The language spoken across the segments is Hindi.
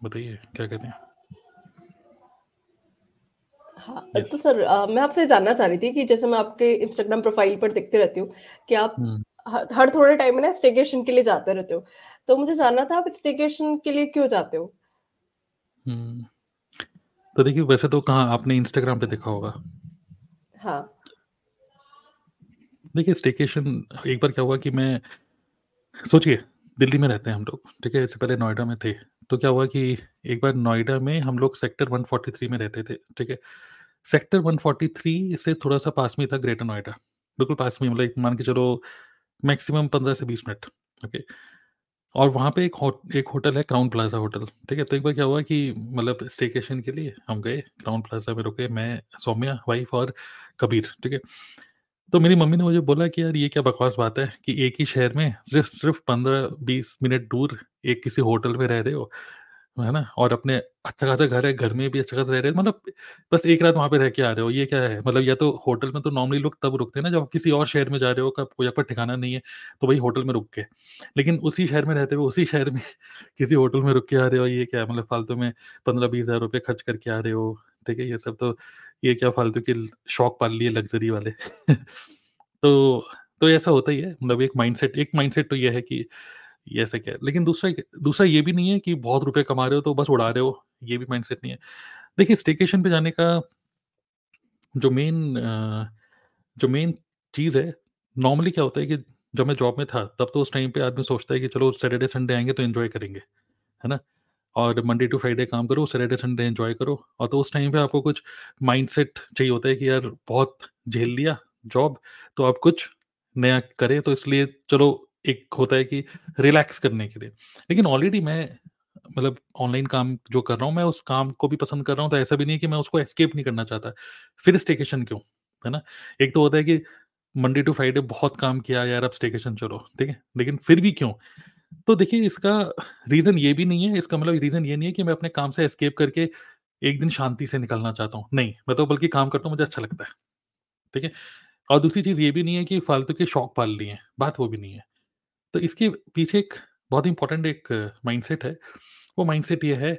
बताइए क्या कहते हैं? हाँ, yes. तो सर अ, मैं आपसे जानना चाह रही थी कि जैसे मैं आपके इंस्टाग्राम प्रोफ़ाइल पर देखते रहती हूँ कि आप। ह हर थोड़े टाइम में ना स्टेकेशन के लिए जाते रहते हो। तो मुझे जानना था आप स्टेकेशन के लिए क्यों जाते हो? हुँ। तो देखिए वैसे तो कहाँ आपने इंस्टाग्राम पे देखा होगा। हाँ। देखिए स्टेकेशन एक बार क्या हुआ कि मैं सोचिए दिल्ली में रहते हैं हम लोग, ठीक है? इससे पहले नोएडा में थे। तो क्या हुआ कि एक बार नोएडा में हम लोग सेक्टर 143 में रहते थे, ठीक है? सेक्टर 143 से थोड़ा-सा पास में था ग्रेटर नोएडा, बिल्कुल पास में मतलब मान के चलो मैक्सिमम 15 से 20 मिनट, ओके? और वहाँ पे एक हो एक होटल है क्राउन प्लाज़ा होटल, ठीक है? तो एक बार क्या हुआ कि मतलब स्टेकेशन के लिए हम गए, क्राउन प्लाज़ा में रुके, मैं, सौम्या, वाइफ़ और कबीर, ठीक है? तो मेरी मम्मी ने मुझे बोला कि यार ये क्या बकवास बात है कि एक ही शहर में सिर्फ़ सिर्फ़ 15-20 मिनट दूर एक किसी होटल में रह रहे हो, है ना? और अपने अच्छा खासा घर है, घर में भी अच्छा खासा रह रहे हो मतलब बस एक रात वहाँ पे रह के आ रहे हो, ये क्या है? मतलब या तो होटल में तो नॉर्मली लोग तब रुकते हैं ना जब आप किसी और शहर में जा रहे हो, कब कोई आपका ठिकाना नहीं है, तो वही होटल में रुक के। लेकिन उसी शहर में रहते हुए, उसी शहर में किसी होटल में रुक के आ रहे हो, ये क्या है? मतलब फालतू में 15-20 हज़ार रुपये खर्च करके आ रहे हो, ठीक है? ये सब तो ये क्या फालतू के शौक पाल लिए लग्ज़री वाले। तो तो ऐसा होता ही है, मतलब एक माइंडसेट एक माइंडसेट तो ये है कि ये ऐसा क्या? लेकिन दूसरा दूसरा ये भी नहीं है कि बहुत रुपए कमा रहे हो तो बस उड़ा रहे हो, ये भी माइंडसेट नहीं है। देखिए स्टेकेशन पे जाने का जो मेन जो मेन चीज़ है, नॉर्मली क्या होता है कि जब मैं जॉब में था, तब तो उस टाइम पे आदमी सोचता है कि चलो सैटरडे संडे आएँगे तो एन्जॉय करेंगे, है ना? और मंडे टू फ्राइडे काम करो, सैटरडे संडे एन्जॉय करो और तो उस टाइम पे आपको कुछ माइंडसेट चाहिए होता है कि यार बहुत झेल लिया जॉब, तो आप कुछ नया करें, तो इसलिए चलो एक होता है कि रिलैक्स करने के लिए। लेकिन ऑलरेडी मैं मतलब ऑनलाइन काम जो कर रहा हूँ, मैं उस काम को भी पसंद कर रहा हूँ, तो ऐसा भी नहीं है कि मैं उसको एस्केप नहीं करना चाहता। फिर स्टेकेशन क्यों, है ना? एक तो होता है कि मंडे टू फ्राइडे बहुत काम किया यार, अब स्टेकेशन चलो, ठीक है? लेकिन फिर भी क्यों? तो देखिए इसका रीज़न ये भी नहीं है, इसका मतलब रीज़न ये नहीं है कि मैं अपने काम से एस्केप करके एक दिन शांति से निकलना चाहता हूँ। नहीं, मैं तो बल्कि काम करता हूँ, मुझे अच्छा लगता है, ठीक है? और दूसरी चीज़ ये भी नहीं है कि फालतू के शौक पाल लिए हैं, बात वो भी नहीं है। तो इसके पीछे एक बहुत इंपॉर्टेंट एक माइंडसेट है, वो माइंडसेट ये है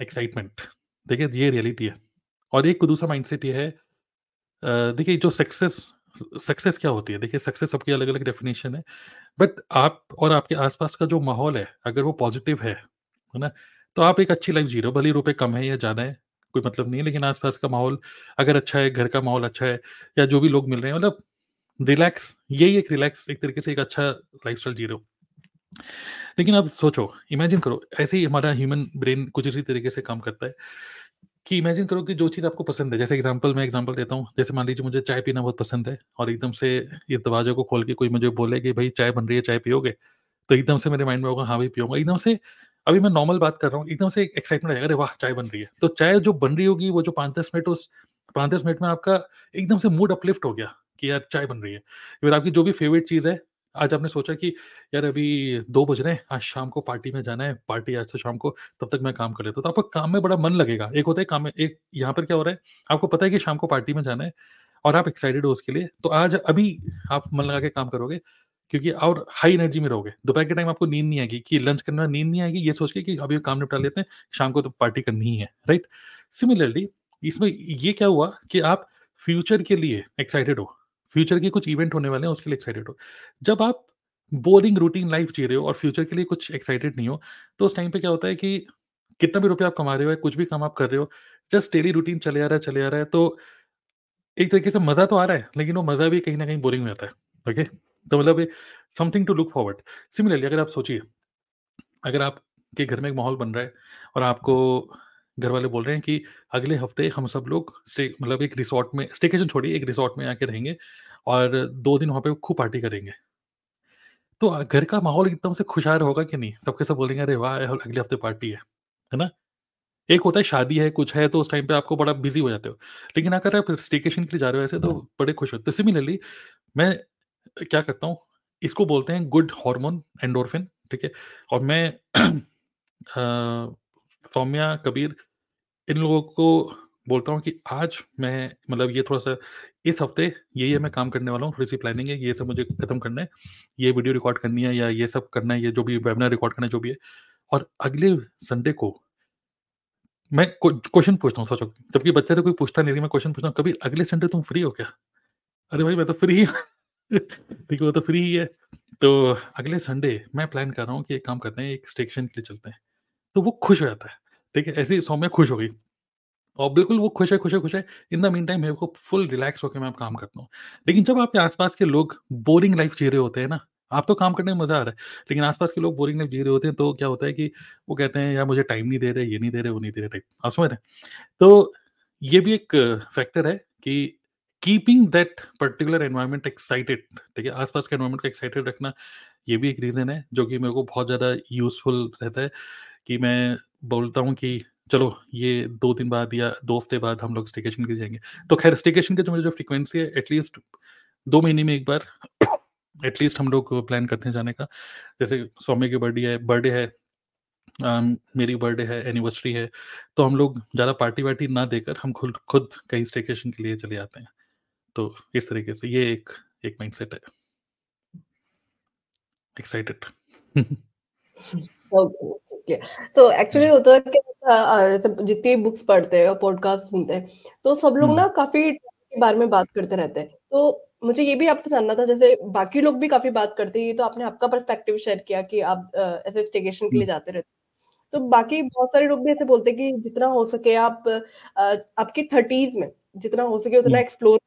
एक्साइटमेंट। देखिए ये रियलिटी है और एक दूसरा माइंडसेट ये है देखिए जो सक्सेस सक्सेस क्या होती है? देखिए सक्सेस सबकी अलग-अलग डेफिनेशन है। बट आप और आपके आस-पास का जो माहौल है, अगर वो पॉज़िटिव है, है ना? तो आप एक अच्छी लाइफ़ जी रहे हो, भले ही रुपए कम है या ज़्यादा है, कोई मतलब नहीं है, लेकिन आस-पास का माहौल अगर अच्छा है, घर का माहौल अच्छा है या जो भी लोग मिल रहे हैं मतलब रिलैक्स यही एक रिलैक्स एक तरीके से एक अच्छा लाइफ़स्टाइल जी रहे हो। लेकिन अब सोचो, इमेजिन करो, ऐसे ही हमारा ह्यूमन ब्रेन कुछ इसी तरीके से काम करता है कि इमेजिन करो कि जो चीज़ आपको पसंद है, जैसे एग्ज़ाम्पल मैं एग्ज़ाम्पल देता हूँ, जैसे मान लीजिए मुझे चाय पीना बहुत पसंद है और एकदम से इस दरवाजे को खोल के कोई मुझे बोले कि भाई चाय बन रही है, चाय पियोगे? तो एकदम से मेरे माइंड में होगा हाँ भाई पीऊँगा। एकदम से अभी मैं नॉर्मल बात कर रहा हूँ, एकदम से एक एक्साइटमेंट आएगा, अरे वाह! चाय बन रही है। तो चाय जो बन रही होगी, वो जो 5-10 मिनट उस 5-10 मिनट में आपका एकदम से मूड अपलिफ्ट हो गया कि यार चाय बन रही है। फिर आपकी जो भी फ़ेवरेट चीज़ है, आज आपने सोचा कि यार अभी दो बज रहे हैं, आज शाम को पार्टी में जाना है, पार्टी आज से शाम को, तब तक मैं काम कर लेता तो आपका काम में बड़ा मन लगेगा। एक होता है काम में एक यहाँ पर क्या हो रहा है, आपको पता है कि शाम को पार्टी में जाना है और आप एक्साइटेड हो उसके लिए, तो आज अभी आप मन लगा के काम करोगे क्योंकि और हाई एनर्जी में रहोगे। दोपहर के टाइम आपको नींद नहीं आएगी कि लंच करने में नींद नहीं आएगी, ये सोच के कि अभी काम निपटा लेते हैं, शाम को तो पार्टी करनी ही है, राइट? सिमिलरली इसमें ये क्या हुआ कि आप फ्यूचर के लिए एक्साइटेड हो, फ्यूचर के कुछ इवेंट होने वाले हैं उसके लिए एक्साइटेड हो। जब आप बोरिंग रूटीन लाइफ जी रहे हो और फ्यूचर के लिए कुछ एक्साइटेड नहीं हो, तो उस टाइम पे क्या होता है कि कितना भी रुपया आप कमा रहे हो या कुछ भी काम आप कर रहे हो, जस्ट डेली रूटीन चले आ रहा है, चले आ रहा है, तो एक तरीके से मज़ा तो आ रहा है, लेकिन वो मज़ा भी कहीं ना कहीं बोरिंग हो जाता है, ओके? तो मतलब something to look forward. Similarly अगर आप सोचिए, अगर आपके घर में एक माहौल बन रहा है और आपको घर वाले बोल रहे हैं कि अगले हफ़्ते हम सब लोग स्टे मतलब एक रिसोर्ट में स्टेकेशन छोड़िए, एक रिसॉर्ट में आके रहेंगे और दो दिन वहाँ पे खूब पार्टी करेंगे। तो घर का माहौल एकदम से खुशहाल होगा कि नहीं? सब के सब बोलेंगे, "अरे वाह! अगले हफ़्ते पार्टी है।" है ना? एक होता है शादी है, कुछ है, तो उस टाइम पे आपको बड़ा बिज़ी हो जाते हो। लेकिन अगर आप स्टेकेशन के लिए जा रहे हो ऐसे तो बड़े खुश होते हो। सिमिलरली मैं क्या करता हूँ, इसको बोलते हैं गुड हार्मोन एंडोरफिन ठीक है? और मैं अ, सौम्या, कबीर इन लोगों को बोलता हूँ कि आज मैं मतलब ये थोड़ा-सा इस हफ़्ते ये-ये मैं काम करने वाला हूँ, थोड़ी-सी प्लानिंग है, ये सब मुझे खत्म करना है, ये वीडियो रिकॉर्ड करनी है या ये सब करना है, ये जो भी वेबिनार रिकॉर्ड करना है, जो भी है। और अगले संडे को मैं क्व क्वेश्चन पूछता हूँ सोचो, जबकि बच्चे से कोई पूछता नहीं मैं क्वेश्चन पूछता हूँ, "कभी अगले संडे तुम फ्री हो क्या?" "अरे भाई मैं तो फ्री हूँ।" ठीक है, वो तो फ्री ही है। तो अगले संडे मैं प्लान कर रहा हूँ कि एक काम करते हैं, एक स्टेशन के लिए चलते हैं। तो वो खुश हो जाता है, ठीक है? ऐसी सौम्या खुश होगी और बिल्कुल वो खुश है, खुश है, खुश है। इन द मीन टाइम मेरे को फुल रिलैक्स होकर मैं काम करता हूँ। लेकिन जब आपके आस-पास के लोग बोरिंग लाइफ़ जी रहे होते हैं ना, आप तो काम करने में मज़ा आ रहा है, लेकिन आस-पास के लोग बोरिंग लाइफ़ जी रहे होते हैं, तो क्या होता है कि वो कहते हैं, "यार मुझे टाइम नहीं दे रहे, ये नहीं दे रहे, वो नहीं दे रहे" टाइप। आप समझ रहे? तो ये भी एक फैक्टर है कि keeping that particular environment excited ठीक है? आस-पास के एनवायरमेंट को एक्साइटेड रखना, ये भी एक रीज़न है, जो कि मेरे को बहुत ज़्यादा यूज़फुल रहता है कि मैं बोलता हूँ कि चलो ये दो दिन बाद या दो हफ़्ते बाद हम लोग स्टेकेशन के जाएँगे तो खैर स्टेकेशन का जो मेरा जो फ्रीक्वेंसी है एटलीस्ट 2 महीने में एक बार एटलीस्ट हम लोग प्लान करते हैं जाने का। जैसे सौम्य की बर्थडे है बर्थडे है अ, मेरी बर्थडे है, एनिवर्सरी है, तो हम लोग ज़्यादा पार्टी-वार्टी ना देकर हम खुद खुद कहीं स्टेकेशन के लिए चले जाते हैं। तो इस तरीके से ये एक एक माइंडसेट है। एक्साइटेड। तो एक्चुअली होता है कि जितनी बुक्स पढ़ते हैं और पॉडकास्ट सुनते हैं, तो सब लोग ना काफ़ी के बारे में बात करते रहते हैं। तो मुझे ये भी आपसे जानना था जैसे बाकी लोग भी काफ़ी बात करते हैं, तो आपने आपका पर्सपेक्टिव शेयर किया कि आप ऐसे स्टेकेशन के लिए जाते रहते तो बाकी बहुत सारे लोग भी ऐसे बोलते हैं कि जितना हो सके आप आपकी 30s में जितना हो सके उतना एक्सप्लोर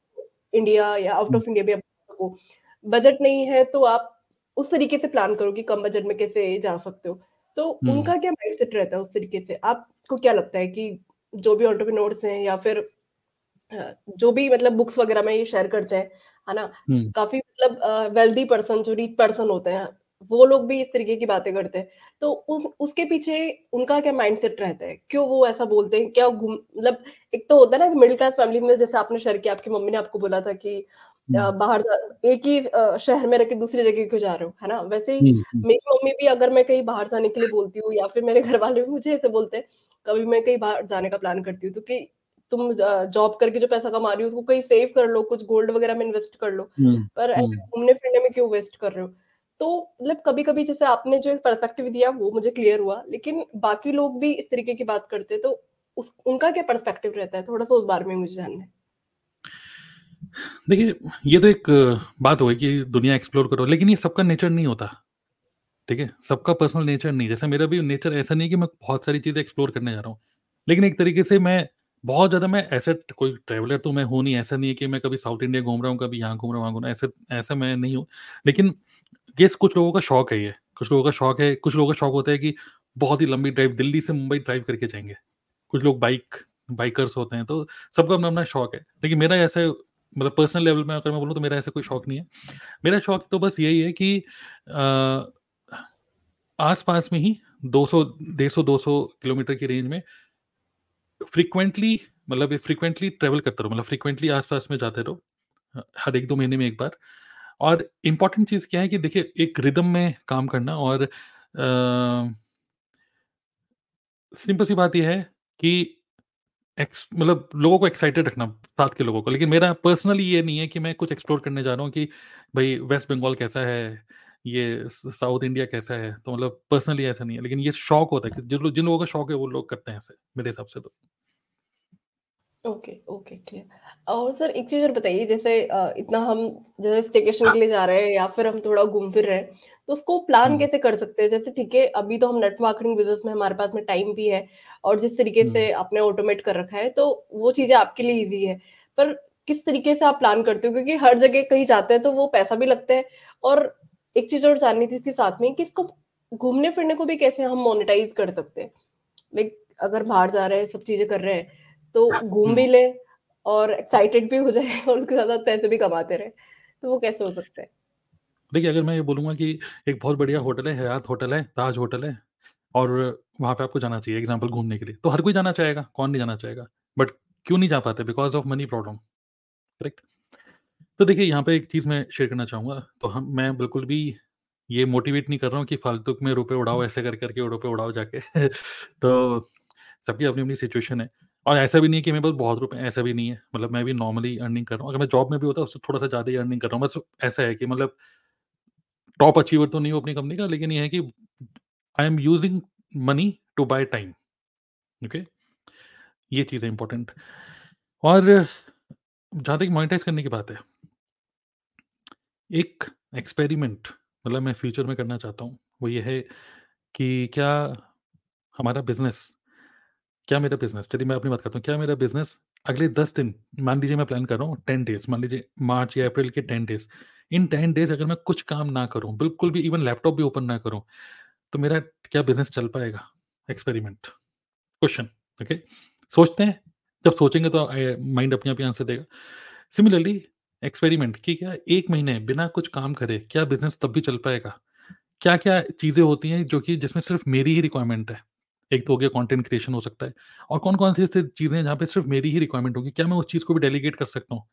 इंडिया या आउट ऑफ़ इंडिया भी आप सको। बजट नहीं है तो आप उस तरीके से प्लान करो कि कम बजट में कैसे जा सकते हो। तो उनका क्या माइंडसेट रहता है उस तरीके से? आपको क्या लगता है कि जो भी एंटरप्रेन्योर्स हैं या फिर जो भी मतलब बुक्स वगैरह में ये शेयर करते हैं, है ना? काफ़ी मतलब वेल्दी पर्सन जो रिच पर्सन होते हैं, वो लोग भी इस तरीके की बातें करते हैं। तो उस उसके पीछे उनका क्या माइंडसेट रहता है? क्यों वो ऐसा बोलते हैं? क्या मतलब एक तो होता है ना कि मिडल क्लास फैमिली में जैसे आपने शेयर किया, आपकी मम्मी ने आपको बोला था कि। बाहर जा एक ही शहर में रह के दूसरी जगह क्यों जा रहे हो, है ना? वैसे ही हुँ, हुँ। मेरी मम्मी भी अगर मैं कहीं बाहर जाने के लिए बोलती हूँ या फिर मेरे घर वाले भी मुझे ऐसे बोलते हैं, कभी मैं कहीं बाहर जाने का प्लान करती हूँ, तो कि तुम जॉब करके जो पैसा कमा रही हो, उसको कहीं सेव कर लो, कुछ गोल्ड वगैरह में इन्वेस्ट कर लो, पर घूमने-फिरने में क्यों वेस्ट कर रहे हो? तो मतलब कभी-कभी जैसे आपने जो पर्सपेक्टिव दिया वो मुझे क्लियर हुआ, लेकिन बाकी लोग भी इस तरीके की बात करते हैं, तो उस उनका क्या पर्सपेक्टिव रहता है? थोड़ा-सा उस बारे में मुझे जानना है। देखिए, ये तो एक बात हो गई कि दुनिया एक्सप्लोर करो, लेकिन ये सबका नेचर नहीं होता, ठीक है? सबका पर्सनल नेचर नहीं, जैसे मेरा भी नेचर ऐसा नहीं कि मैं बहुत सारी चीज़ें एक्सप्लोर करने जा रहा हूँ। लेकिन एक तरीके से मैं बहुत ज़्यादा मैं ऐसा कोई ट्रैवलर तो मैं हूँ नहीं, ऐसा नहीं है कि मैं कभी साउथ इंडिया घूम रहा हूँ, कभी यहाँ घूम रहा हूँ, वहाँ घूम रहा हूँ, ऐसा ऐसा मैं नहीं हूँ। लेकिन गेस कुछ लोगों का शौक है ये, कुछ लोगों का शौक है कुछ लोगों का शौक होता है कि बहुत ही लंबी ड्राइव दिल्ली से मुंबई ड्राइव करके जाएँगे कुछ लोग बाइक बाइकर्स होते हैं, तो सबका अपना-अपना शौक है। लेकिन मेरा ऐसा मतलब पर्सनल लेवल में अगर मैं बोलूँ तो मेरा ऐसा कोई शौक नहीं है। मेरा शौक तो बस यही है कि अ, आस-पास में ही 200 150 200 किलोमीटर की रेंज में फ्रीक्वेंटली मतलब फ्रीक्वेंटली ट्रैवल करते रहो, मतलब फ्रीक्वेंटली आस-पास में जाते रहो। हर 1-2 महीने में एक बार और इंपॉर्टेंट चीज़ क्या है कि देखिए एक रिदम में काम करना और सिंपल सी बात यह है कि मतलब लोगों को एक्साइटेड रखना, साथ के लोगों को। लेकिन मेरा पर्सनली ये नहीं है कि मैं कुछ एक्सप्लोर करने जा रहा हूँ कि भाई वेस्ट बंगाल कैसा है, ये साउथ इंडिया कैसा है, तो मतलब पर्सनली ऐसा नहीं है। लेकिन ये शौक होता है कि जिन जिन लोगों का शौक है वो लोग करते हैं ऐसे, मेरे हिसाब से तो। Okay, okay, clear. और सर एक चीज़ और बताइए जैसे अ, इतना हम जैसे स्टेकेशन के लिए जा रहे हैं या फिर हम थोड़ा घूम फिर रहे हैं, तो उसको प्लान हुँ, कैसे कर सकते हैं? जैसे ठीक है, अभी तो हम नेट मार्केटिंग बिज़नेस में हमारे पास में टाइम भी है और जिस तरीके से आपने ऑटोमेट कर रखा है, तो वो चीज़ें आपके लिए ईज़ी है। पर किस तरीके से आप प्लान करते हो? क्योंकि हर जगह कहीं जाते हैं तो वो पैसा भी लगता है और एक चीज़ और जाननी थी इसके साथ में कि इसको घूमने-फिरने को भी कैसे हम मोनेटाइज़ कर सकते हैं? लाइक अगर बाहर जा रहे हैं, सब चीज़ें कर रहे हैं, तो घूम भी ले और एक्साइटेड भी हो जाए और उसके साथ-साथ पैसे भी कमाते रहें, तो वो कैसे हो सकता है? देखिए अगर मैं ये बोलूँगा कि एक बहुत बढ़िया होटल है, हयात होटल है, ताज होटल है और वहाँ पे आपको जाना चाहिए एग्ज़ाम्पल घूमने के लिए। तो हर कोई जाना चाहेगा, कौन नहीं जाना चाहेगा? बट क्यों नहीं जा पाते? Because of money problem, correct? तो देखिए यहाँ पे एक चीज़ मैं शेयर करना चाहूँगा, तो हम मैं बिल्कुल भी ये मोटिवेट नहीं कर रहा हूँ कि फालतू में रुपए उड़ाओ, ऐसे कर करके रुपए उड़ाओ जाके। तो सबकी अपनी-अपनी सिचुएशन है और ऐसा भी नहीं है कि मेरे पास बहुत रुपए ऐसा भी नहीं है। मतलब मैं भी नॉर्मली अर्निंग कर रहा हूँ। अगर मैं जॉब में भी होता उससे थोड़ा-सा ज़्यादा ही अर्निंग कर रहा हूँ। बस ऐसा है कि मतलब टॉप अचीवर तो नहीं हूँ अपनी कंपनी का, लेकिन ये है कि I am using money to buy time okay ये चीज़ है इंपॉर्टेंट और जहाँ तक मोनेटाइज करने की बात है एक एक्सपेरिमेंट मतलब मैं फ्यूचर में करना चाहता हूँ वो ये है कि क्या हमारा बिज़नेस क्या मेरा बिज़नेस चलिए मैं अपनी बात करता हूँ। क्या मेरा बिज़नेस अगले दस दिन, मान लीजिए मैं प्लान कर रहा हूँ टेन डेज़ मान लीजिए मार्च या अप्रैल के ten days in ten days अगर मैं कुछ काम ना करूँ, बिल्कुल भी इवन लैपटॉप भी ओपन ना करूँ तो मेरा क्या बिज़नेस चल पाएगा? एक्सपेरिमेंट क्वेश्चन ओके सोचते हैं। जब सोचेंगे तो माइंड अपने आप ही आंसर देगा। सिमिलरली एक्सपेरिमेंट कि क्या एक महीने बिना कुछ काम करे, क्या बिज़नेस तब भी चल पाएगा? क्या क्या चीज़ें होती हैं जो कि जिसमें सिर्फ़ मेरी ही रिक्वायरमेंट है? एक तो हो गया कंटेंट क्रिएशन हो सकता है। और कौन कौन सी ऐसी चीज़ें हैं जहाँ पे सिर्फ़ मेरी ही रिक्वायरमेंट होगी? क्या मैं उस चीज़ को भी डेलीगेट कर सकता हूँ?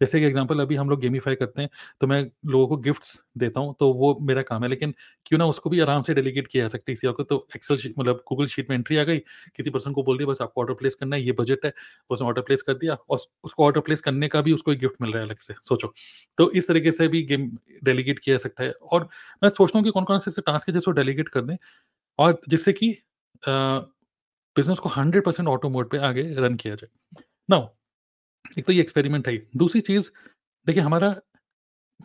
जैसे कि एग्जांपल अभी हम लोग गेमीफाई करते हैं तो मैं लोगों को गिफ्ट्स देता हूँ तो वो मेरा काम है, लेकिन क्यों ना उसको भी आराम से डेलीगेट किया जा सकता है। किसी को तो एक्सेल मतलब गूगल शीट में एंट्री आ गई, किसी पर्सन को बोल दिया, बस आपको ऑर्डर प्लेस करना है, ये बजट है। उसने ऑर्डर प्लेस कर दिया, और उसको ऑर्डर प्लेस करने का भी उसको एक गिफ्ट मिल रहा है अलग से, सोचो। तो इस तरीके से भी गेम डेलीगेट किया जा सकता है। और मैं सोचता हूँ कि कौन कौन से टास्क है जिसको डेलीगेट कर दें, और जिससे कि बिज़नेस को हंड्रेड परसेंट ऑटो मोड पे आगे रन किया जाए। नाउ एक तो ये एक्सपेरिमेंट है दूसरी चीज़, देखिए हमारा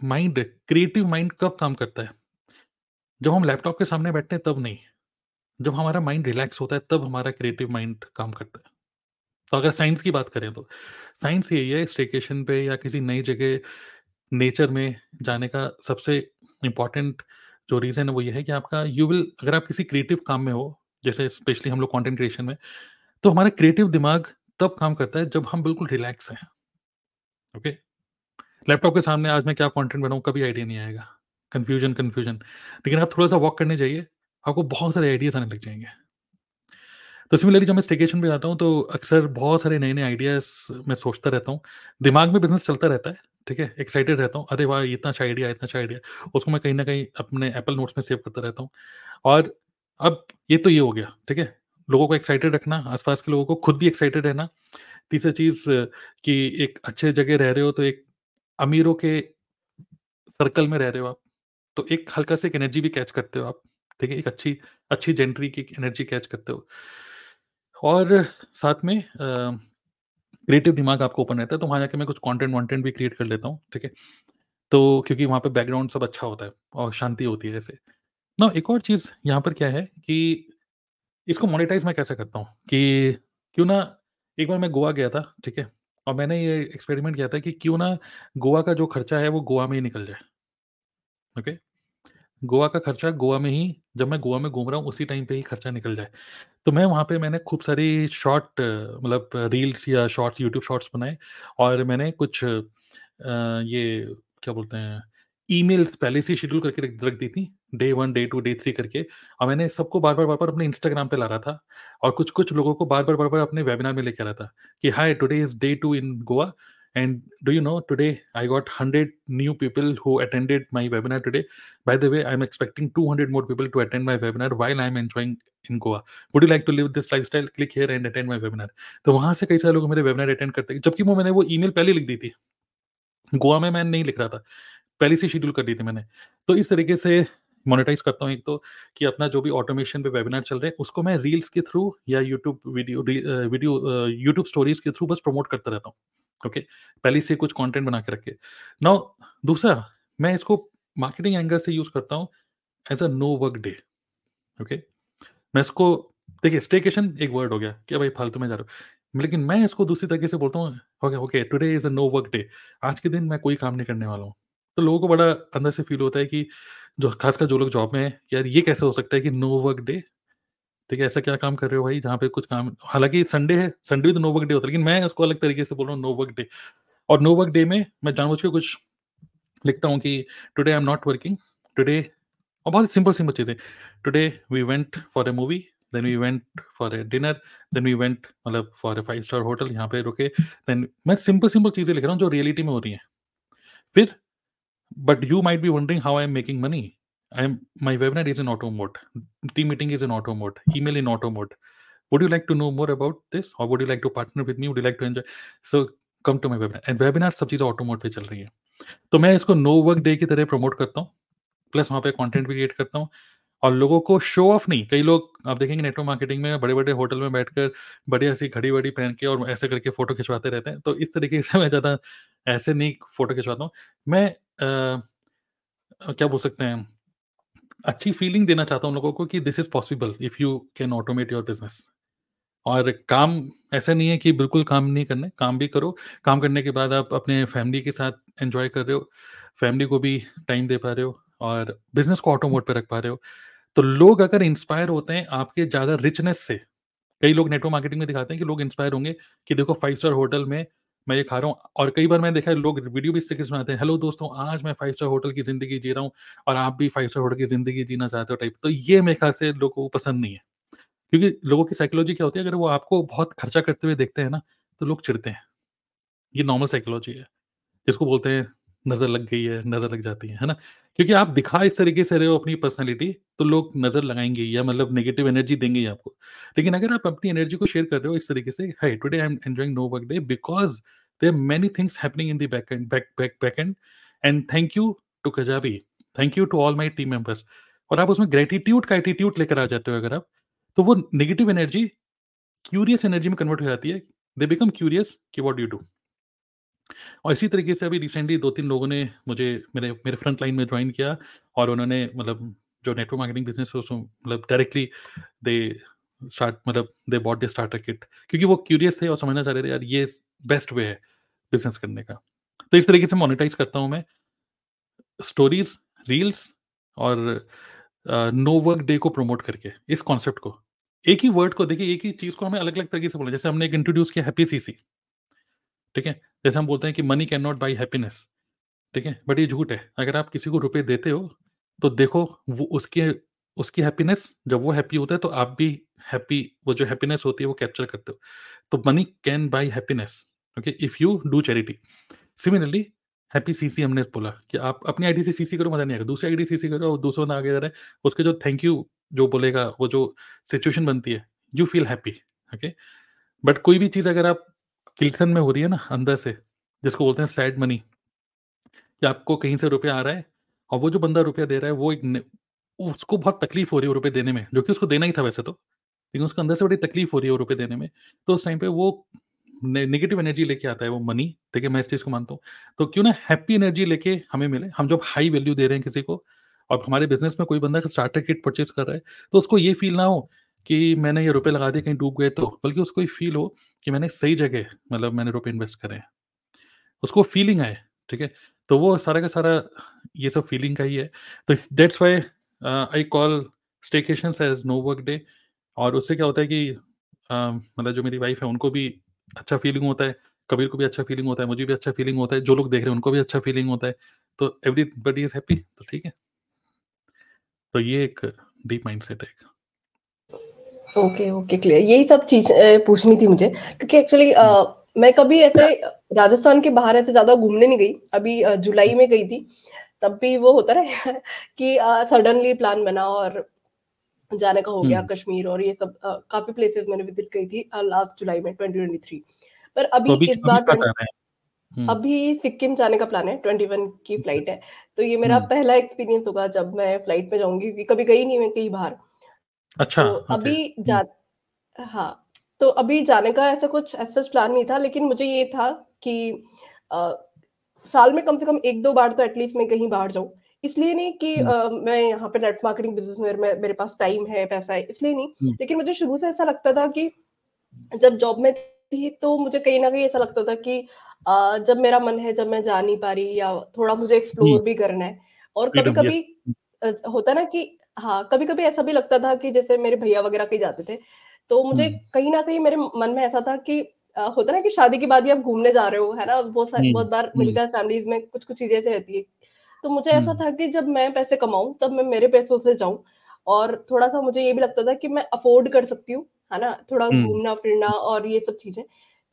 माइंड क्रिएटिव माइंड कब काम करता है? जब हम लैपटॉप के सामने बैठते हैं, तब नहीं। जब हमारा माइंड रिलैक्स होता है, तब हमारा क्रिएटिव माइंड काम करता है। तो अगर साइंस की बात करें तो साइंस यही है स्टेकेशन पे या किसी नई जगह नेचर में जाने का सबसे इंपॉर्टेंट जो रीज़न है वो ये है कि आपका यू विल अगर आप किसी क्रिएटिव काम में हो जैसे स्पेशली हम लोग कंटेंट क्रिएशन में तो हमारा क्रिएटिव दिमाग तब काम करता है जब हम बिल्कुल रिलैक्स हैं। ओके लैपटॉप के सामने आज मैं क्या कंटेंट बनाऊँ, कभी आइडिया नहीं आएगा। कन्फ्यूज़न कन्फ्यूज़न लेकिन आप थोड़ा सा वॉक करने जाइए, आपको बहुत सारे आइडियाज़ आने लग जाएँगे। तो सिमिलरली जब मैं स्टेकेशन पे जाता हूँ तो अक्सर बहुत सारे नए नए आइडियाज़ मैं सोचता रहता हूँ। दिमाग में बिज़नेस चलता रहता है, ठीक है? एक्साइटेड रहता हूँ, अरे वाह इतना अच्छा आइडिया इतना अच्छा आइडिया उसको मैं कहीं ना कहीं अपने एप्पल नोट्स में सेव करता रहता हूँ। और अब ये तो ये हो गया, ठीक है? लोगों को एक्साइटेड रखना, आसपास के लोगों को खुद भी एक्साइटेड रहना। तीसरा चीज़, कि एक अच्छे जगह रह रहे हो तो एक अमीरों के सर्कल में रह रहे हो आप तो एक हल्का से एक एनर्जी भी कैच करते हो आप, ठीक है? एक अच्छी अच्छी जेंट्री की एनर्जी कैच करते हो। और साथ में क्रिएटिव दिमाग आपको ओपन रहता है तो वहाँ जाके मैं कुछ कंटेंट वॉन्टेंट भी क्रिएट कर लेता हूँ, ठीक है? तो क्योंकि वहाँ पे बैकग्राउंड सब अच्छा होता है और शांति होती है ऐसे। ना, एक और चीज़ यहाँ पर क्या है कि इसको मोनेटाइज मैं कैसे करता हूँ? कि क्यों ना एक बार मैं गोवा गया था, ठीक है? और मैंने ये एक्सपेरिमेंट किया था कि क्यों ना गोवा का जो खर्चा है वो गोवा में ही निकल जाए ओके गोवा का खर्चा गोवा में ही, जब मैं गोवा में घूम रहा हूँ, उसी टाइम पे ही खर्चा निकल जाए। तो मैं वहाँ पे मैंने खूब सारी शॉर्ट मतलब रील्स या शॉर्ट्स यूट्यूब शॉर्ट्स बनाए और मैंने कुछ ये क्या बोलते हैं ईमेल्स पहले से शेड्यूल करके रख रख दी थी, day one, day two, day three करके। और मैंने सबको बार बार बार बार अपने इंस्टाग्राम पे ला रहा था और कुछ कुछ लोगों को बार बार बार बार अपने वेबिनार में लेके आ रहा था कि hi today is day two in Goa and do you know today I got hundred new people who attended my webinar today by the way I am expecting two more people to attend my webinar while I am enjoying in Goa would you like to live this life click here and attend my webinar तो वहाँ से कई सारे लोग मेरे वेबिनार अटेंड करते जबकि वो मैंने वो ईमेल पहले लिख दी थी। गोवा में मैं नहीं लिख रहा था। पहले से शेड्यूल कर दी थी मैंने। तो इस तरीके से मोनेटाइज करता हूँ एक तो कि अपना जो भी ऑटोमेशन पे वेबिनार चल रहे हैं, उसको मैं रील्स के थ्रू या YouTube video video YouTube stories के थ्रू बस प्रमोट करता रहता हूँ। ओके पहले से कुछ कंटेंट बना के रखे। नाउ दूसरा, मैं इसको मार्केटिंग एंगल से यूज़ करता हूँ as a no work day okay मैं इसको, देखिए स्टेकेशन एक वर्ड हो गया क्या भाई फालतू में जा रहा हूँ। लेकिन मैं इसको दूसरी तरीके से बोलता हूँ okay okay today is a no work day आज के दिन मैं कोई काम नहीं करने वाला हूँ। तो लोगों को बड़ा अंदर से फील होता है कि जो, खासकर जो लोग जॉब में है, यार ये कैसे हो सकता है कि नो वर्क डे ठीक है, ऐसा क्या काम कर रहे हो भाई जहाँ पे कुछ काम, हालाँकि संडे है संडे भी तो नो वर्क डे होता है, लेकिन मैं उसको अलग तरीके से बोल रहा हूँ नो वर्क डे और नो वर्क डे में मैं जानबूझ के कुछ लिखता हूँ कि today I am not working today और बहुत सिंपल सिंपल चीज़ें. Today we went for a movie then we went for a dinner then we went मतलब for a five star hotel यहाँ पे रुके. देन मैं सिंपल सिंपल चीज़ें लिख रहा हूँ जो रियलिटी में हो रही हैं. फिर you might be wondering how I am making money I'm my webinar is in auto mode. Team meeting is in auto mode. Email in auto mode. Would you like to know more about this, or would you like to partner with me? Would you like to enjoy? So come to my webinar. And webinar सब चीज़ें ऑटोमोड पे चल रही है तो मैं इसको नो वर्क डे की तरह प्रमोट करता हूँ प्लस वहाँ पे कंटेंट भी क्रिएट करता हूँ और लोगों को शो ऑफ़ नहीं कई लोग आप देखेंगे नेटवर्क मार्केटिंग में बड़े-बड़े होटल में बैठकर बढ़िया सी घड़ी-वड़ी पहन के और ऐसे करके फ़ोटो खिंचवाते रहते हैं। तो इस तरीके से मैं ज़्यादा ऐसे नहीं फ़ोटो खिंचवाता हूँ। मैं अ, क्या बोल सकते हैं, अच्छी फीलिंग देना चाहता हूँ लोगों को कि this is possible if you can automate your business. और काम ऐसा नहीं है कि बिल्कुल काम नहीं करना काम भी करो। काम करने के बाद आप अपने फैमिली के साथ एंजॉय कर रहे हो, फैमिली को भी टाइम दे पा रहे हो और बिज़नेस को ऑटो मोड पे रख पा रहे हो। तो लोग अगर इंस्पायर होते हैं आपके ज़्यादा रिचनेस से, कई लोग नेटवर्क मार्केटिंग में दिखाते हैं कि लोग इंस्पायर होंगे कि देखो फाइव स्टार होटल में मैं ये खा रहा हूँ और कई बार मैंने देखा है लोग वीडियो भी इससे सुनाते हैं, हेलो दोस्तों आज मैं फाइव स्टार होटल की ज़िंदगी जी रहा हूँ और आप भी फाइव स्टार होटल की ज़िंदगी जीना चाहते हो टाइप। तो ये मेरे ख्याल से लोगों को पसंद नहीं है। क्योंकि लोगों की साइकोलॉजी क्या होती है अगर वो आपको बहुत खर्चा करते हुए देखते हैं ना, तो लोग चिड़ते हैं। ये नॉर्मल साइकोलॉजी है। जिसको बोलते हैं नज़र लग गई है, नज़र लग जाती है, है ना? क्योंकि आप दिखा इस तरीके से रहे हो अपनी पर्सनैलिटी तो लोग नज़र लगाएँगे या मतलब नेगेटिव एनर्जी देंगे आपको। लेकिन अगर आप अपनी एनर्जी को शेयर कर रहे हो इस तरीके से, "hi today I am enjoying no work day because there are many things happening in the back end back back back end end thank you to Kajabi, thank you to all my team members" और आप उसमें ग्रैटिट्यूड का एटीट्यूड लेकर आ जाते हो अगर आप, तो वो नेगेटिव एनर्जी क्यूरियस एनर्जी में कन्वर्ट हो जाती है। दे बिकम क्यूरियस कि वॉट यू डू? और इसी तरीके से अभी रिसेंटली 2-3 लोगों ने मुझे मेरे मेरे फ्रंट लाइन में जॉइन किया और उन्होंने मतलब जो नेटवर्क मार्केटिंग बिज़नेस है उसमें मतलब डायरेक्टली दे स्टार्ट मतलब they bought the starter kit क्योंकि वो क्यूरियस थे और समझना चाह रहे थे यार ये बेस्ट वे है बिज़नेस करने का। तो इस तरीके से मोनेटाइज़ करता हूँ मैं स्टोरीज़, रील्स और नो वर्क डे को प्रमोट करके इस कॉन्सेप्ट को। एक ही वर्ड को देखिए एक ही चीज़ को हमें अलग-अलग तरीके से बोला जैसे हमने एक इंट्रोड्यूस किया हैप्पी सीसी। ठीक है? जैसे हम बोलते हैं कि money can not buy happiness, ठीक है? बट ये झूठ है। अगर आप किसी को रुपए देते हो, तो देखो वो उसके उसकी हैप्पीनेस जब वो हैप्पी होता है तो आप भी हैप्पी वो जो हैप्पीनेस होती है वो कैप्चर करते हो। तो money can buy happiness, okay? If you do charity. Similarly happy CC हमने बोला कि आप अपनी आई आईडी से सीसी करो मज़ा नहीं आएगा। दूसरी आईडी सीसी करो और दूसरा बंदा आगे जा रहा है, उसके जो थैंक यू जो बोलेगा, वो जो सिचुएशन बनती है, you feel happy, okay? But कोई भी चीज़ अगर आप किल्सन में हो रही है ना अंदर से, जिसको बोलते हैं सैड मनी कि आपको कहीं से रुपया आ रहा है और वो जो बंदा रुपया दे रहा है वो एक उसको बहुत तकलीफ़ हो रही है वो रुपए देने में, जो कि उसको देना ही था वैसे तो। लेकिन उसको अंदर से बड़ी तकलीफ़ हो रही है वो रुपए देने में। तो उस टाइम पे वो नेगेटिव एनर्जी लेके आता है वो मनी, ठीक है? मैं इस चीज़ को मानता हूँ। तो क्यों ना हैप्पी एनर्जी लेके हमें मिले, हम जब हाई वैल्यू दे रहे हैं किसी को और हमारे बिज़नेस में कोई बंदा स्टार्टर किट परचेज़ कर रहा है, तो उसको ये फ़ील ना हो कि मैंने ये रुपए लगा दिए कहीं डूब गए तो, बल्कि उसको ये फ़ील हो कि मैंने सही जगह मतलब मैंने रुपए इन्वेस्ट करे हैं। उसको फीलिंग आए, ठीक है? तो वो सारा का सारा ये सब फीलिंग का ही है। तो इस that's why I call staycation as no work day और उससे क्या होता है कि अ, मतलब जो मेरी वाइफ़ है उनको भी अच्छा फीलिंग होता है, कबीर को भी अच्छा फीलिंग होता है, मुझे भी अच्छा फीलिंग होता है, जो लोग देख रहे हैं उनको भी अच्छा फीलिंग होता है। तो एवरीबॉडी इज़ हैप्पी तो ठीक है। तो ये एक डीप माइंड सेट है। Okay, okay, clear. यही सब चीज़ पूछनी थी मुझे क्योंकि एक्चुअली मैं कभी ऐसे राजस्थान के बाहर ऐसे ज़्यादा घूमने नहीं गई। अभी जुलाई में गई थी, तब भी वो होता ना कि सडनली प्लान बना और जाने का हो गया कश्मीर और ये सब अ, काफ़ी प्लेसेस मैंने विज़िट की थी लास्ट जुलाई में 2023 पर तो अभी अभी इस बार कहाँ ट्वेंट जा रहे हैं? हुँ। अभी सिक्किम जाने का प्लान है, 21 की फ़्लाइट है। तो ये मेरा पहला एक्सपीरियंस होगा जब मैं फ़्लाइट में जाऊँगी क्योंकि कभी गई नहीं मैं कहीं बाहर। अच्छा, तो ओके। अभी जा हाँ, तो अभी जाने का ऐसा कुछ सच प्लान नहीं था, लेकिन मुझे ये था कि अ, साल में कम से कम 1-2 बार तो एटलीस्ट मैं कहीं बाहर जाऊँ। इसलिए नहीं कि हुँ। अ, मैं यहाँ पे नेटवर्क मार्केटिंग बिज़नेस में मैं मेरे पास टाइम है, पैसा है, इसलिए नहीं। हुँ। लेकिन मुझे शुरू से ऐसा लगता था कि जब जॉब में थी तो मुझे कहीं ना कहीं ऐसा लगता था कि अ, जब मेरा मन है, जब मैं जा नहीं पा रही या थोड़ा मुझे। एक्सप्लोर भी करना है और कभी-कभी यस। हुँ। होता है ना कि हाँ, कभी-कभी ऐसा भी लगता था कि जैसे मेरे भैया वगैरह कहीं जाते थे, तो मुझे हुँ। कहीं ना कहीं मेरे मन में ऐसा था कि अ, होता है ना कि शादी के बाद ही आप घूमने जा रहे हो, है ना? बहुत सा हुँ, बहुत बार मिडिल हुँ, फैमिलीज़ में कुछ-कुछ चीज़ें ऐसी रहती है। तो मुझे ऐसा था कि जब मैं पैसे कमाऊं तब मैं मेरे पैसों से जाऊँ और थोड़ा-सा मुझे ये भी लगता था कि मैं अफ़ोर्ड कर सकती हूँ, है ना? थोड़ा हुँ, घूमना-फिरना और ये सब चीज़ें।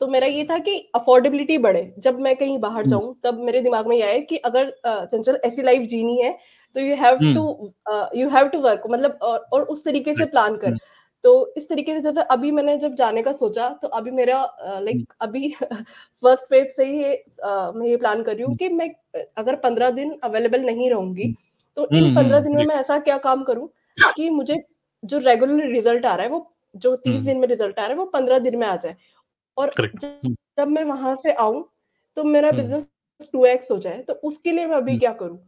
तो मेरा ये था कि अफ़ोर्डेबिलिटी बढ़े। जब मैं कहीं बाहर जाऊँ तब मेरे दिमाग में ये आए कि अगर चंचल ऐसी लाइफ़ जीनी है, तो you have to you have to work मतलब और और उस तरीके से प्लान कर। तो इस तरीके से जैसे अभी मैंने जब जाने का सोचा, तो अभी मेरा लाइक अभी फ़र्स्ट फ़ेज़ से ही मैं ये प्लान कर रही हूँ कि मैं अगर 15 दिन अवेलेबल नहीं रहूँगी तो इन पंद्रह 15 दिन में मैं ऐसा क्या काम करूँ, कि मुझे जो रेगुलर रिज़ल्ट आ रहा है वो जो तीस दिन में रिज़ल्ट आ रहा है वो 15 दिन में आ जाए। और करेक्ट। जब मैं वहाँ से आऊँ, तो मेरा बिज़नेस 2x हो जाए, तो उसके लिए मैं अभी क्या करूँ?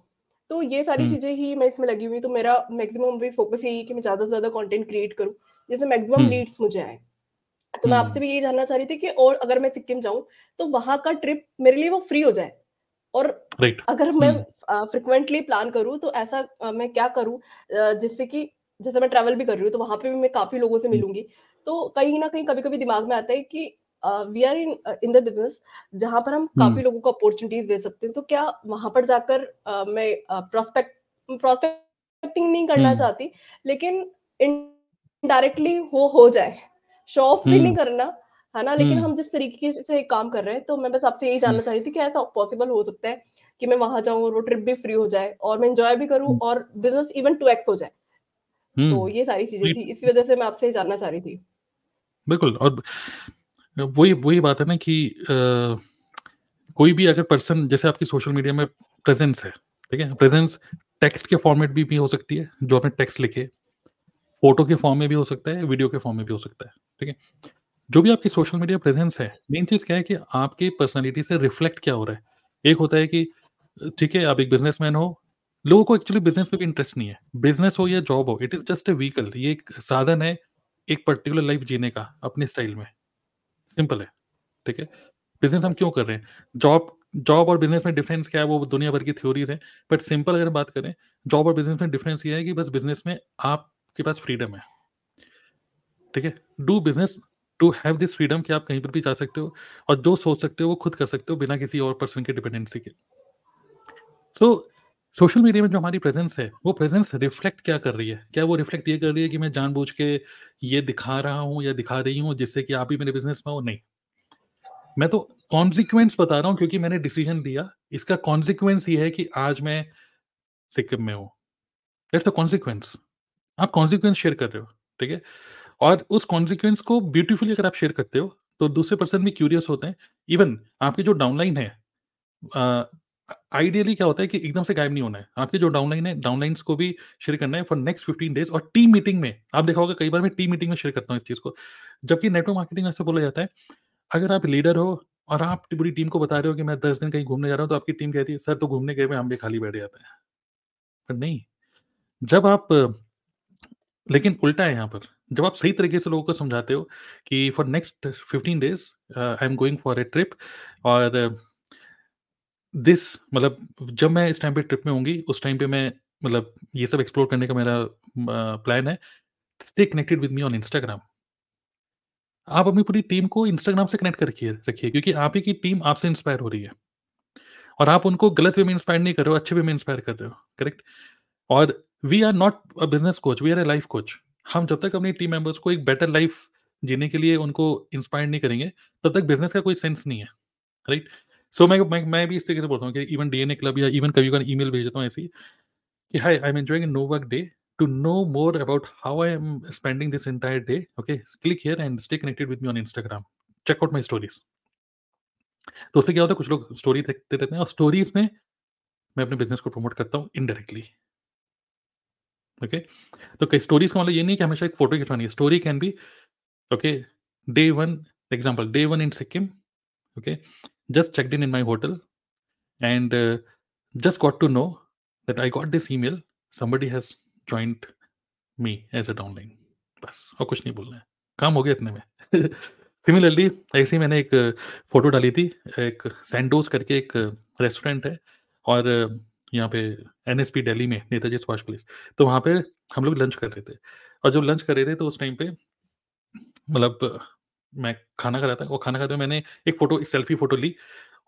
तो ये सारी चीज़ें ही मैं इसमें लगी हुई तो मेरा मैक्सिमम अभी फ़ोकस यही कि मैं ज़्यादा से ज़्यादा कंटेंट क्रिएट करूँ, जिससे मैक्सिमम लीड्स मुझे आएँ। तो मैं आपसे भी यही जानना चाह रही थी कि और अगर मैं सिक्किम जाऊँ, तो वहाँ का ट्रिप मेरे लिए वो फ्री हो जाए। और राइट। अगर मैं फ्रिक्वेंटली प्लान करूँ तो ऐसा अ, मैं क्या करूँ जिससे कि जैसे मैं ट्रैवल भी कर रही हूँ, तो वहाँ पे भी मैं काफ़ी लोगों से मिलूँगी। तो कहीं ना कहीं कभी-कभी दिमाग में आता है कि we are in in the business जहाँ पर हम काफ़ी लोगों को अपॉर्चुनिटीज़ दे सकते हैं। तो क्या वहाँ पर जाकर अ, मैं प्रोस्पेक्ट प्रोस्पेक्टिंग नहीं करना चाहती, लेकिन इनडायरेक्टली वो हो जाए। शो ऑफ़ भी नहीं करना, है ना? लेकिन हम जिस तरीके से काम कर रहे हैं, तो मैं बस आपसे यही जानना चाह रही थी कि ऐसा पॉसिबल हो सकता है कि मैं वहाँ जाऊँ और वो ट्रिप भी फ्री हो जाए और मैं एन्जॉय भी करूँ और बिज़नेस इवन टू एक्स हो जाए। तो ये सारी चीज़ें थी, इसी वज़ह से मैं आपसे जानना चाह रही थी। बिल्कुल और वही वही बात है ना कि अ, कोई भी अगर पर्सन जैसे आपकी सोशल मीडिया में प्रेज़ेंस है, ठीक है? प्रेज़ेंस टेक्स्ट के फॉर्मेट में भी हो सकती है, जो आपने टेक्स्ट लिखे, फ़ोटो के फॉर्म में भी हो सकता है, वीडियो के फॉर्म में भी हो सकता है, ठीक है? जो भी आपकी सोशल मीडिया प्रेज़ेंस है, मेन चीज़ क्या है कि आपके पर्सनैलिटी से रिफ्लेक्ट क्या हो रहा है। एक होता है कि ठीक है, आप एक बिज़नेसमैन हो, लोगों को एक्चुअली बिज़नेस में भी इंटरेस्ट नहीं है। बिज़नेस हो या जॉब हो, it is just a vehicle ये एक साधन है, एक पर्टिकुलर लाइफ़ जीने का, अपने स्टाइल में, सिंपल है, ठीक है? बिज़नेस हम क्यों कर रहे हैं? जॉब जॉब और बिज़नेस में डिफरेंस क्या है, वो दुनिया भर की थ्योरीज़ है बट सिंपल अगर बात करें, जॉब और बिज़नेस में डिफरेंस ये है कि बस बिज़नेस में आपके पास फ्रीडम है। ठीक है? Do business to have this freedom कि आप कहीं पर भी जा सकते हो और जो सोच सकते हो वो खुद कर सकते हो बिना किसी और पर्सन के डिपेंडेंसी के। सो सोशल मीडिया में जो हमारी प्रेज़ेंस है, वो प्रेज़ेंस रिफ्लेक्ट क्या कर रही है? क्या वो रिफ्लेक्ट ये कर रही है कि मैं जानबूझ के ये दिखा रहा हूँ या दिखा रही हूँ जिससे कि आप भी मेरे बिज़नेस में हो? नहीं। मैं तो कॉन्सिक्वेंस बता रहा हूँ क्योंकि मैंने डिसीज़न लिया। इसका कॉन्सिक्वेंस ये है कि आज मैं सिक्किम में हूँ। That's the consequence. आप कॉन्सिक्वेंस शेयर कर रहे हो, ठीक है? और उस कॉन्सिक्वेंस को ब्यूटीफुली अगर आप शेयर करते हो, तो दूसरे पर्सन भी क्यूरियस होते हैं। इवन आपकी जो डाउनलाइन है आइडियली क्या होता है कि एकदम से गायब नहीं होना है। आपकी जो डाउनलाइन है, डाउनलाइन्स को भी शेयर करना है फॉर नेक्स्ट 15 डेज़ और टीम मीटिंग में, आप देखा होगा कई बार मैं टीम मीटिंग में शेयर करता हूँ इस चीज़ को। जबकि नेटवर्क मार्केटिंग में ऐसा बोला जाता है, अगर आप लीडर हो और आप पूरी टीम को बता रहे हो कि मैं 10 दिन कहीं घूमने जा रहा हूँ, तो आपकी टीम कहती है, "सर तो घूमने गए हम भी खाली बैठ जाते हैं।" पर नहीं, जब आप लेकिन उल्टा है यहाँ पर। जब आप सही तरीके से लोगों को समझाते हो कि for next 15 days I am going for a trip और दिस मतलब जब मैं इस टाइम पे ट्रिप में होंगी, उस टाइम पे मैं मतलब ये सब एक्सप्लोर करने का मेरा प्लान है। Stay connected with me on Instagram. आप अपनी पूरी टीम को इंस्टाग्राम से कनेक्ट कर रखिए क्योंकि आप ही की टीम आपसे इंस्पायर हो रही है और आप उनको गलत वे में इंस्पायर नहीं कर रहे हो, अच्छे वे में इंस्पायर कर रहे हो, करेक्ट? और we are not a business coach, we are a life coach. हम जब तक अपनी टीम मेंबर्स को एक बेटर लाइफ जीने के लिए उनको इंस्पायर नहीं करेंगे, तब तक बिज़नेस का कोई सेंस नहीं है, राइट? सो मैं मैं मैं भी इस तरीके से बोलता हूँ कि इवन डीएनए क्लब या इवन कभी-कभार ईमेल भेज देता हूँ ऐसी कि hi I am enjoying a no work day to know more about how I am spending this entire day, okay? Click here and stay connected with me on Instagram. Check out my stories. तो उससे क्या होता है कुछ लोग स्टोरी देखते रहते हैं और स्टोरीज़ में मैं अपने बिज़नेस को प्रमोट करता हूँ इनडायरेक्टली, ओके? तो कई स्टोरीज़ का मतलब ये नहीं कि हमेशा एक फ़ोटो खिंचवानी है। Story can be okay, day one example day one in Sikkim, okay, just checked in in my hotel and just got to know that I got this email, somebody has joined me as a downline बस और कुछ नहीं बोलना है। काम हो गया इतने में। सिमिलरली ऐसे मैंने एक फ़ोटो डाली थी, एक सैंडोज़ करके एक रेस्टोरेंट है और यहाँ पे एनएसपी दिल्ली में नेताजी सुभाष प्लेस। तो वहाँ पे हम लोग लंच कर रहे थे और जब लंच कर रहे थे तो उस टाइम पे मतलब मैं खाना खा रहा था और खाना खाते हुए मैंने एक फ़ोटो एक सेल्फ़ी फ़ोटो ली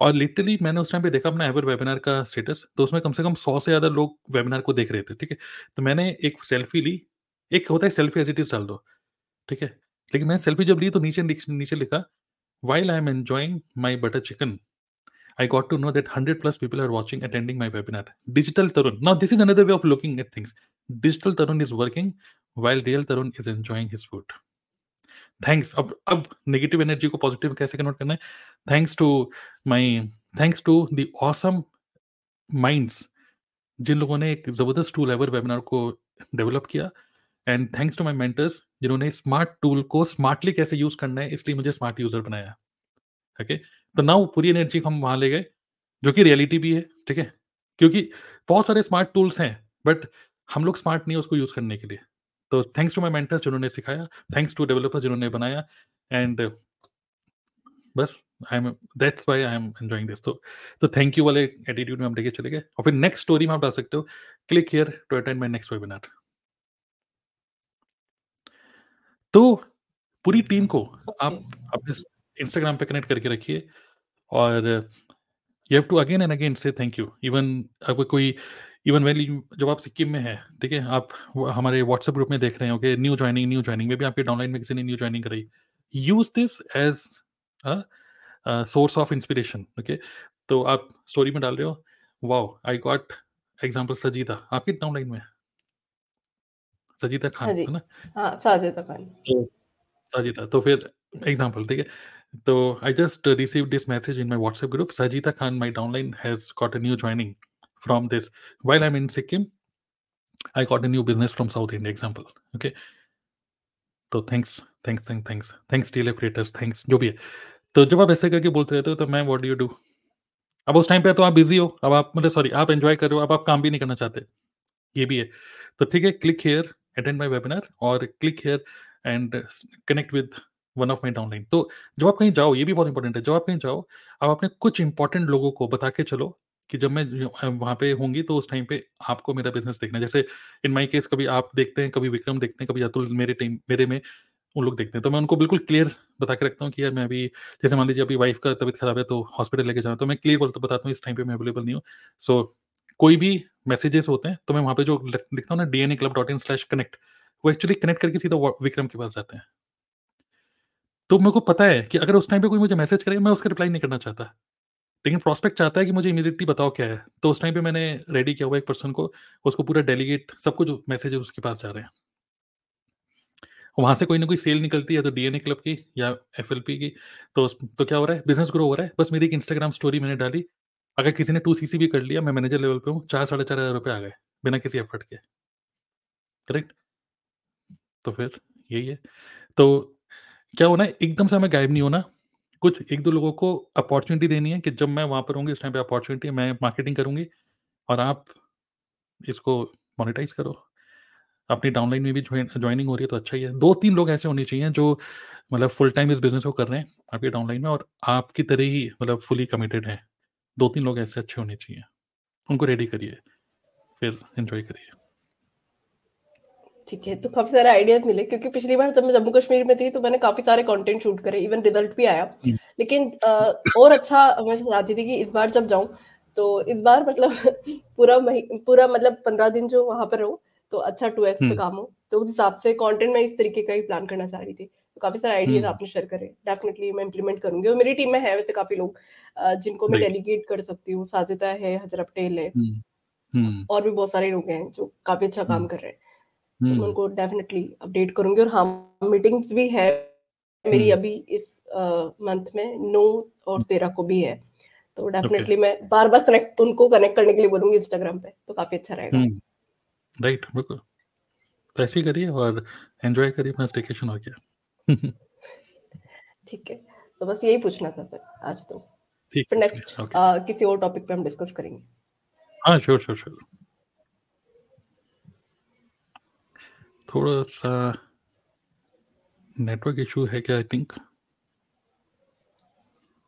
और लिटरली मैंने उस टाइम पे देखा अपना एवर वेबिनार का स्टेटस, तो उसमें कम से कम 100 से ज़्यादा लोग वेबिनार को देख रहे थे, ठीक है? तो मैंने एक सेल्फ़ी ली, एक होता है सेल्फ़ी एज़ इट इज़ डाल दो, ठीक है? लेकिन मैंने सेल्फ़ी जब ली तो नीचे नीचे लिखा, while I am enjoying my butter chicken, I got to know that 100 plus people are watching attending my webinar. Digital Tarun" now this is another way of looking at things. Digital Tarun is working while real Tarun is enjoying his food. Thanks अब अब नेगेटिव एनर्जी को पॉज़िटिव कैसे कन्वर्ट करना है? Thanks to my thanks to the awesome minds जिन लोगों ने एक ज़बरदस्त टूल एवर वेबिनार को डेवलप किया and thanks to my mentors जिन्होंने स्मार्ट टूल को स्मार्टली कैसे यूज़ करना है, इसलिए मुझे स्मार्ट यूज़र बनाया। ओके तो नाउ पूरी एनर्जी हम वहाँ ले गए, जो कि रियलिटी भी है, ठीक है? क्योंकि बहुत सारे स्मार्ट टूल्स हैं बट हम लोग स्मार्ट नहीं है उसको यूज़ करने के लिए। तो थैंक्स टू माई मेंटर्स जिन्होंने सिखाया थैंक्स टू डेवलपर जिन्होंने बनाया एंड बस I am that's why I am enjoying this तो तो थैंक यू वाले एटीट्यूड में हम लेके चले गए। और फिर नेक्स्ट स्टोरी में आप डाल सकते हो click here to attend my next webinar तो पूरी टीम को आप अपने इंस्टाग्राम पे कनेक्ट करके रखिए और you have to again and again से थैंक यू इवन अगर कोई इवन वेल जब आप सिक्किम में है ठीक है आप हमारे व्हाट्सएप ग्रुप में देख रहे हो कि न्यू ज्वाइनिंग न्यू ज्वाइनिंग में भी आपके डाउनलाइन में किसी ने न्यू ज्वाइनिंग कराई। Use this as source of inspiration okay तो आप स्टोरी में डाल रहे हो wow I got example Sajida आपके डाउनलाइन में सजीदा खान हाँ है ना? हाँ साजिदा खान तो सजीदा तो फिर एग्ज़ाम्पल ठीक है? तो I just receive this message in my WhatsApp group Sajita Khan my downline has got a new joining from this. While i'm in sikkim, i got a new business from south india, example, okay? तो thanks thanks thanks thanks thanks the creators thanks जो भी है। तो जब आप ऐसे करके बोलते रहते हो तो मैं व्हाट यू डू अब उस टाइम पे तो आप बिज़ी हो। अब आप मतलब सॉरी आप एंजॉय कर रहे हो। अब आप काम भी नहीं करना चाहते। ये भी है। तो ठीक है click here attend my webinar और click here and connect with one of my downline तो जब आप कहीं जाओ, ये भी बहुत इंपॉर्टेंट है। जब आप कहीं जाओ, आप अपने कुछ इंपॉर्टेंट लोगों को बता के चलो। कि जब मैं वहाँ पे होंगी तो उस टाइम पे आपको मेरा बिज़नेस देखना है। जैसे इन माई केस कभी आप देखते हैं, कभी विक्रम देखते हैं, कभी अतुल मेरे टीम, मेरे में, उन लोग देखते हैं। तो मैं उनको बिल्कुल क्लियर बता के रखता हूँ कि यार मैं अभी, जैसे मान लीजिए अभी वाइफ का तबियत खराब है तो हॉस्पिटल लेके जाऊँ तो मैं क्लियर बोलता, बताता हूँ इस टाइम पे मैं अवेलेबल नहीं हूँ। सो कोई भी मैसेजेस होते हैं तो मैं वहाँ पे जो लिखता हूँ ना D N A club dot in slash connect वो एक्चुअली कनेक्ट करके सीधा विक्रम के पास जाते हैं। तो मेरे को पता है कि अगर उस टाइम पे कोई मुझे मैसेज करे, मैं उसका रिप्लाई नहीं करना चाहता। लेकिन प्रोस्पेक्ट चाहता है कि मुझे इमीडिएटली बताओ क्या है। तो उस टाइम पे मैंने रेडी किया हुआ एक पर्सन को, उसको पूरा डेलीगेट सब कुछ मैसेज उसके पास जा रहे हैं। वहाँ से कोई ना कोई सेल निकलती है तो डीएनए क्लब की या एफएलपी की। तो तो क्या हो रहा है? बिज़नेस ग्रो हो रहा है। बस मेरी एक इंस्टाग्राम स्टोरी मैंने डाली। अगर किसी ने टू सी भी कर लिया, मैं मैनेजर लेवल पे हूँ, चार, साढ़े चार हज़ार रुपये आ गए, बिना किसी एफर्ट के। करेक्ट तो फिर यही है। तो क्या होना है? एकदम से हमें गायब नहीं होना। कुछ एक दो लोगों को अपॉर्चुनिटी देनी है कि जब मैं वहाँ पर होंगी उस टाइम पे अपॉर्चुनिटी मैं मार्केटिंग करूँगी और आप इसको मोनिटाइज करो। अपनी डाउनलाइन में भी ज्वाइनिंग हो रही है तो अच्छा ही है। दो तीन लोग ऐसे होने चाहिए जो मतलब फुल टाइम इस बिज़नेस को कर रहे हैं आपके डाउनलाइन में और आपकी तरह ही मतलब फुली कमिटेड है। दो तीन लोग ऐसे अच्छे होने चाहिए। उनको रेडी करिए, फिर एंजॉय करिए। ठीक है तो काफ़ी सारे आइडियाज़ मिले क्योंकि पिछली बार जब मैं जम्मू कश्मीर में थी तो मैंने काफ़ी सारे कंटेंट शूट करे इवन रिज़ल्ट भी आया। हम्म। लेकिन आ, और अच्छा मैं चाहती थी कि इस बार जब जाऊँ तो इस बार मतलब पूरा पूरा मतलब पंद्रह दिन जो वहाँ पर रहूँ तो अच्छा टू एक्स पे हम्म। काम हो। तो उस हिसाब से कंटेंट मैं इस तरीके का ही प्लान करना चाह रही थी। तो काफ़ी सारे आइडियाज़ हम्म। आपने शेयर करे डेफिनेटली मैं इंप्लीमेंट करूँगी। और मेरी टीम में है वैसे काफ़ी लोग जिनको मैं डेलीगेट कर सकती हूँ साजिदा है हज़रत पटेल है। और भी बहुत सारे लोग हैं जो काफ़ी अच्छा काम कर रहे हैं। तो मैं हम्म। उनको डेफिनेटली अपडेट करूँगी और हाँ मीटिंग्स भी है मेरी हम्म। अभी इस मंथ में नौ और तेरह को भी है। तो डेफिनेटली मैं बार बार कनेक्ट उनको कनेक्ट करने के लिए बोलूँगी इंस्टाग्राम पे तो काफ़ी अच्छा रहेगा। राइट हम्म। बिल्कुल। तो ऐसे ही करिए और एंजॉय करिए अपना स्टेकेशन हो गया। ठीक है तो बस यही पूछना था सर आज तो। फिर नेक्स्ट किसी और टॉपिक पे हम डिस्कस करेंगे। हाँ श्योर श्योर श्योर थोड़ा सा नेटवर्क इशू है क्या आई थिंक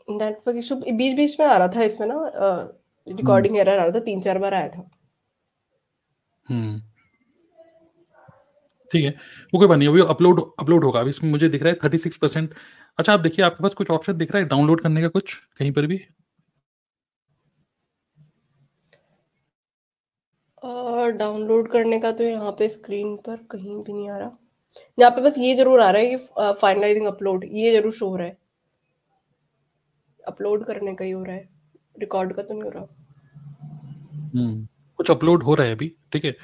नेटवर्क इशू बीच बीच में आ रहा था इसमें ना रिकॉर्डिंग एरर आ रहा था तीन चार बार आया था। हम्म। ठीक है। वो कोई बात नहीं अभी अपलोड अपलोड होगा। अभी इसमें मुझे दिख रहा है थर्टी सिक्स परसेंट अच्छा आप देखिए आपके पास कुछ ऑप्शन दिख रहा है डाउनलोड करने का कुछ कहीं पर भी? डाउनलोड करने का तो यहाँ पे स्क्रीन पर कहीं भी नहीं आ रहा। यहाँ पे बस ये ज़रूर आ रहा है कि फाइनलाइजिंग अपलोड ये ज़रूर शो हो रहा है। अपलोड करने का ही हो रहा है। रिकॉर्ड का तो नहीं हो रहा। हम्म कुछ अपलोड हो रहा है अभी, ठीक है?